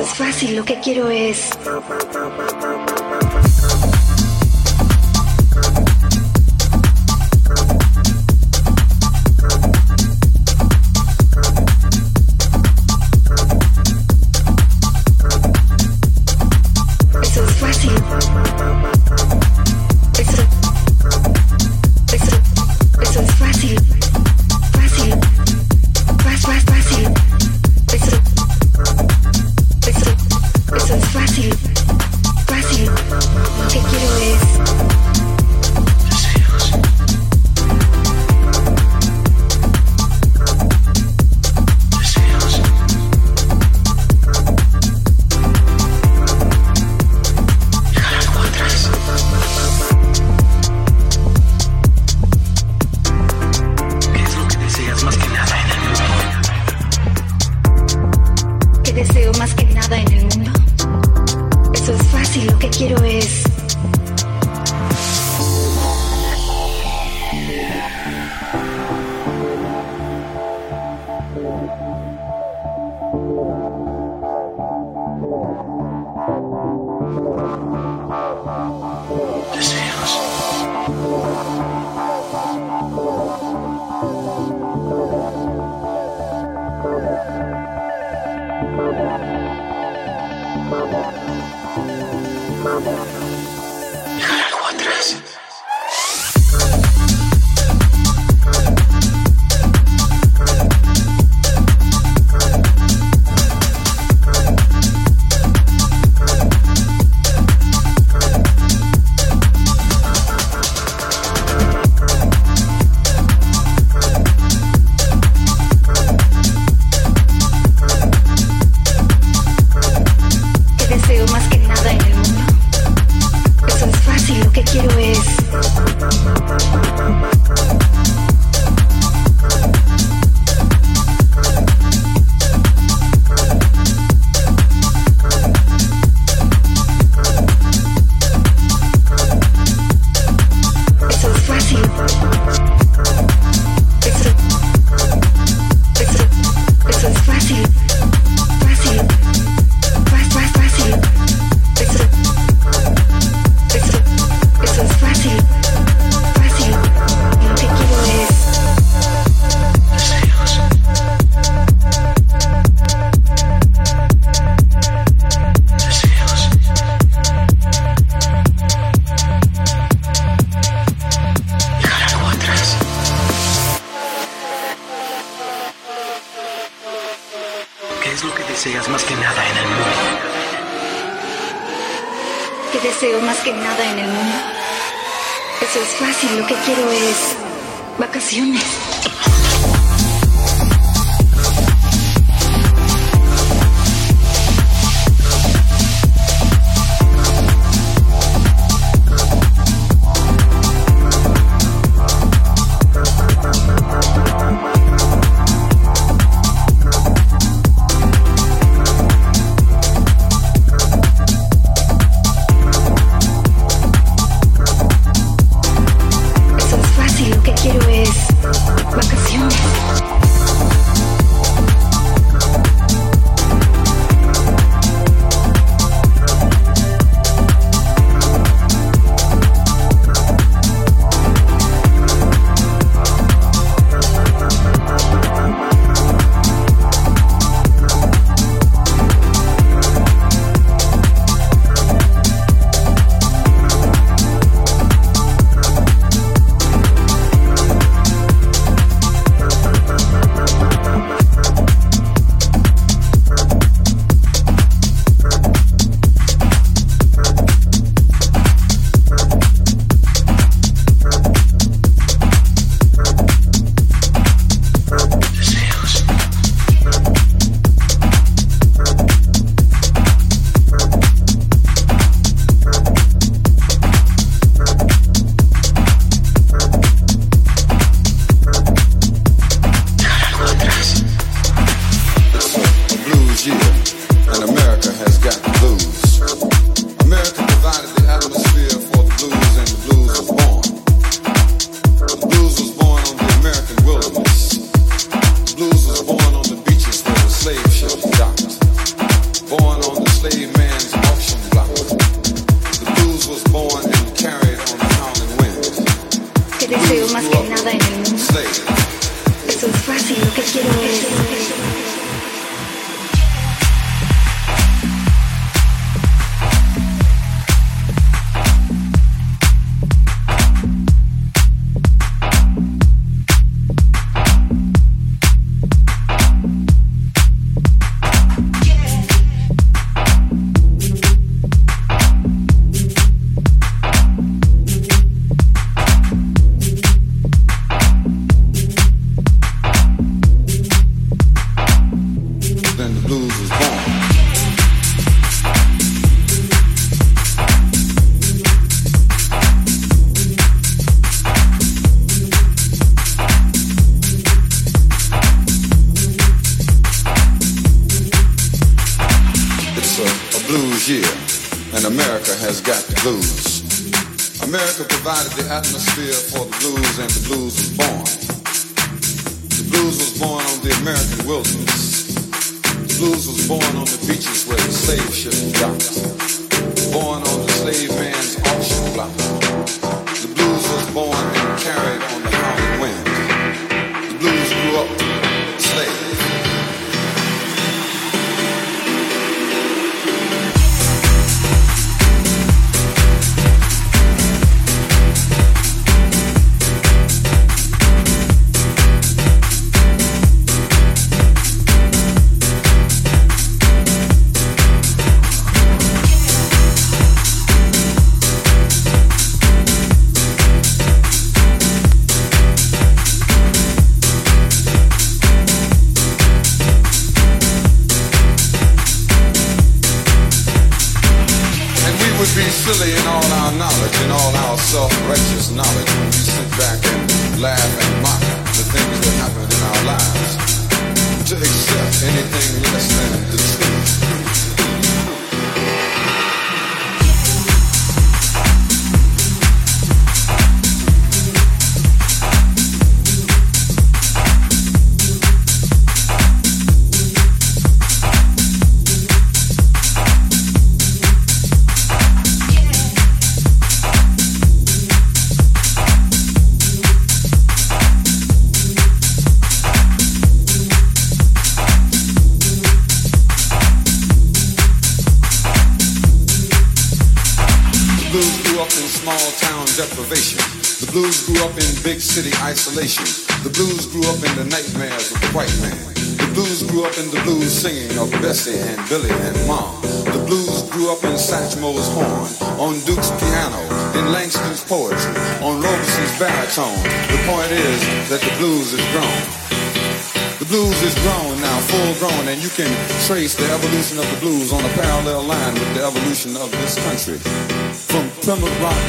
Es fácil, lo que quiero es...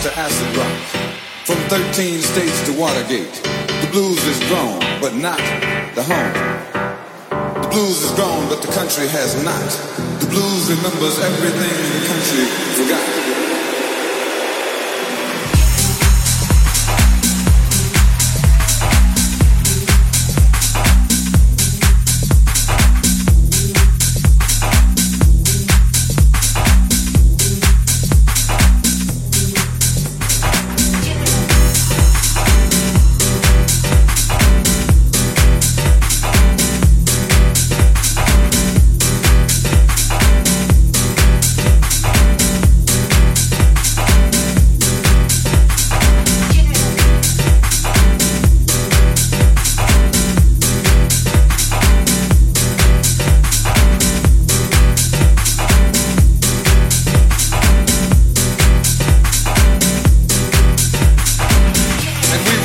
to acid rock, from 13 states to Watergate. The blues is gone, but not the home. The blues is gone, but the country has not. The blues remembers everything the country forgot.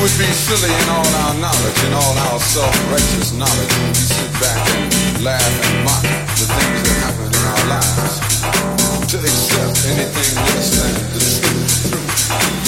would be silly in all our knowledge, in all our self-righteous knowledge, when we sit back and laugh and mock the things that happen in our lives. To accept anything less than the truth.